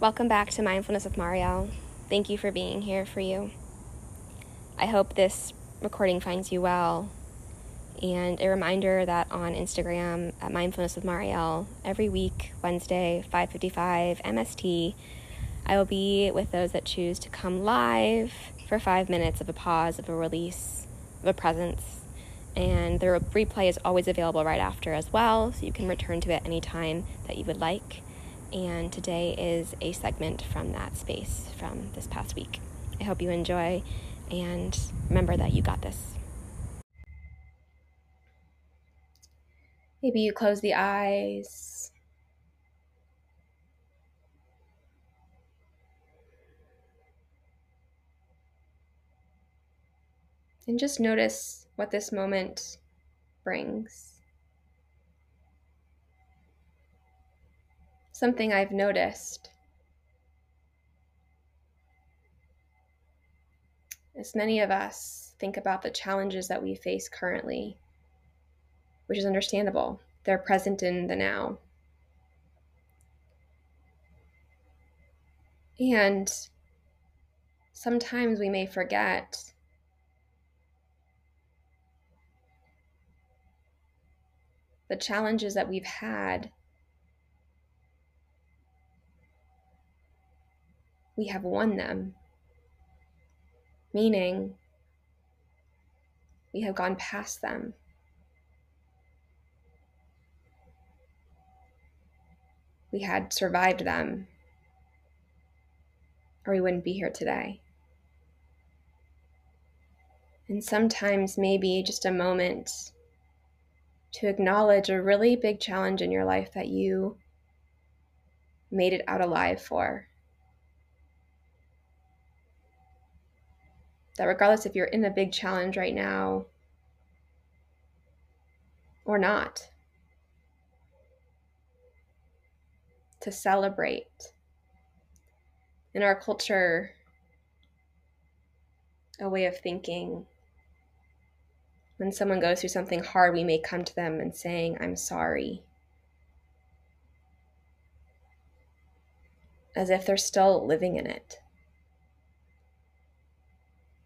Welcome back to Mindfulness with Marielle. Thank you for being here for you. I hope this recording finds you well. And a reminder that on Instagram at Mindfulness with Marielle, every week, Wednesday, 5:55 MST, I will be with those that choose to come live for five minutes of a pause, of a release, of a presence. And the replay is always available right after as well, so you can return to it anytime that you would like. And today is a segment from that space from this past week. I hope you enjoy and remember that you got this. Maybe you close the eyes. And just notice what this moment brings. Something I've noticed as many of us think about the challenges that we face currently, which is understandable. They're present in the now. And sometimes we may forget the challenges that we've had. We have won them meaning we have gone past them. We had survived them, or we wouldn't be here today. And sometimes, maybe just a moment to acknowledge a really big challenge in your life that you made it out alive for. That regardless if you're in a big challenge right now or not, to celebrate. In our culture, a way of thinking. When someone goes through something hard, we may come to them and saying, I'm sorry. As if they're still living in it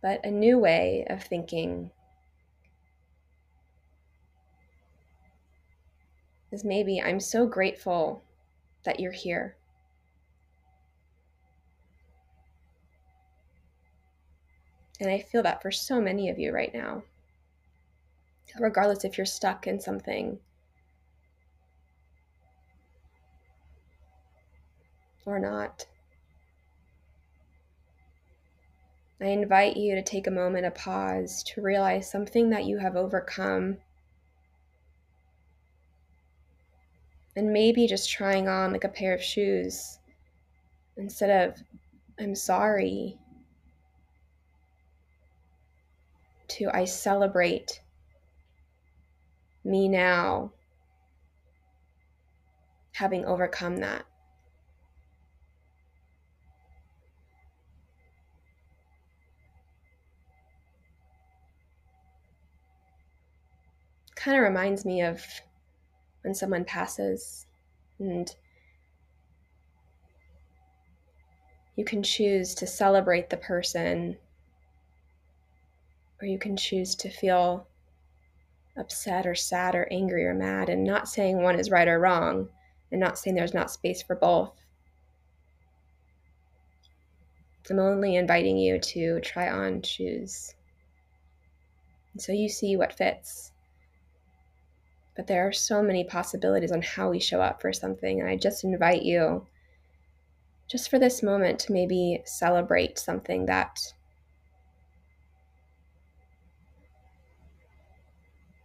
but a new way of thinking is maybe I'm so grateful that you're here. And I feel that for so many of you right now, regardless if you're stuck in something or not. I invite you to take a moment, a pause, to realize something that you have overcome. And maybe just trying on like a pair of shoes instead of, I'm sorry, to I celebrate me now having overcome that. Kind of reminds me of when someone passes and you can choose to celebrate the person or you can choose to feel upset or sad or angry or mad and not saying one is right or wrong and not saying there's not space for both. I'm only inviting you to try on shoes. So you see what fits but there are so many possibilities on how we show up for something. And I just invite you, just for this moment, to maybe celebrate something that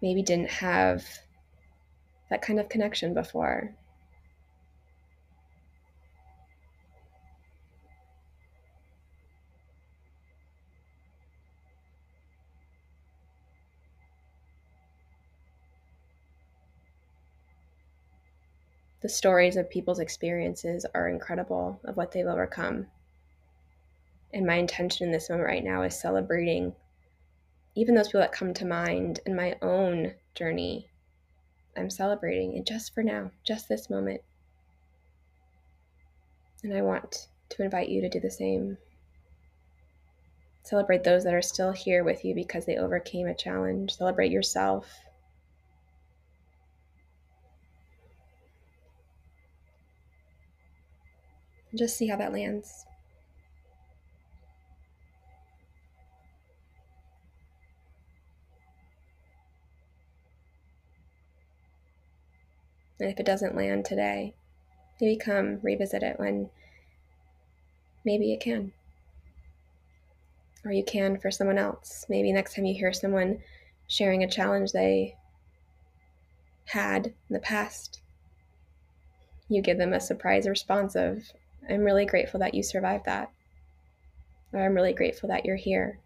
maybe didn't have that kind of connection before. The stories of people's experiences are incredible of what they've overcome. And my intention in this moment right now is celebrating even those people that come to mind in my own journey. I'm celebrating it just for now, just this moment. And I want to invite you to do the same. Celebrate those that are still here with you because they overcame a challenge. Celebrate yourself. Just see how that lands. And if it doesn't land today, maybe come revisit it when maybe it can. Or you can for someone else. Maybe next time you hear someone sharing a challenge they had in the past, you give them a surprise response of, I'm really grateful that you survived that. Or I'm really grateful that you're here.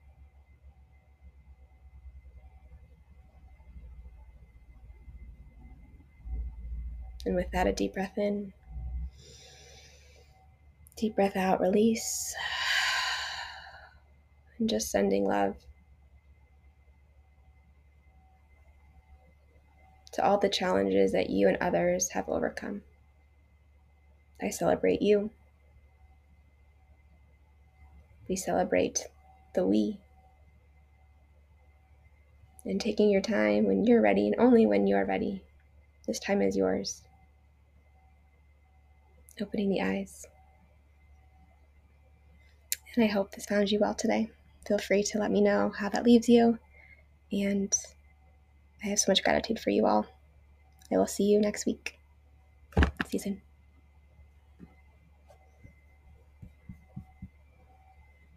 And with that, a deep breath in. Deep breath out, release. And just sending love to all the challenges that you and others have overcome. I celebrate you. We celebrate the we. And taking your time when you're ready and only when you're ready. This time is yours. Opening the eyes. And I hope this found you well today. Feel free to let me know how that leaves you. And I have so much gratitude for you all. I will see you next week. See you soon.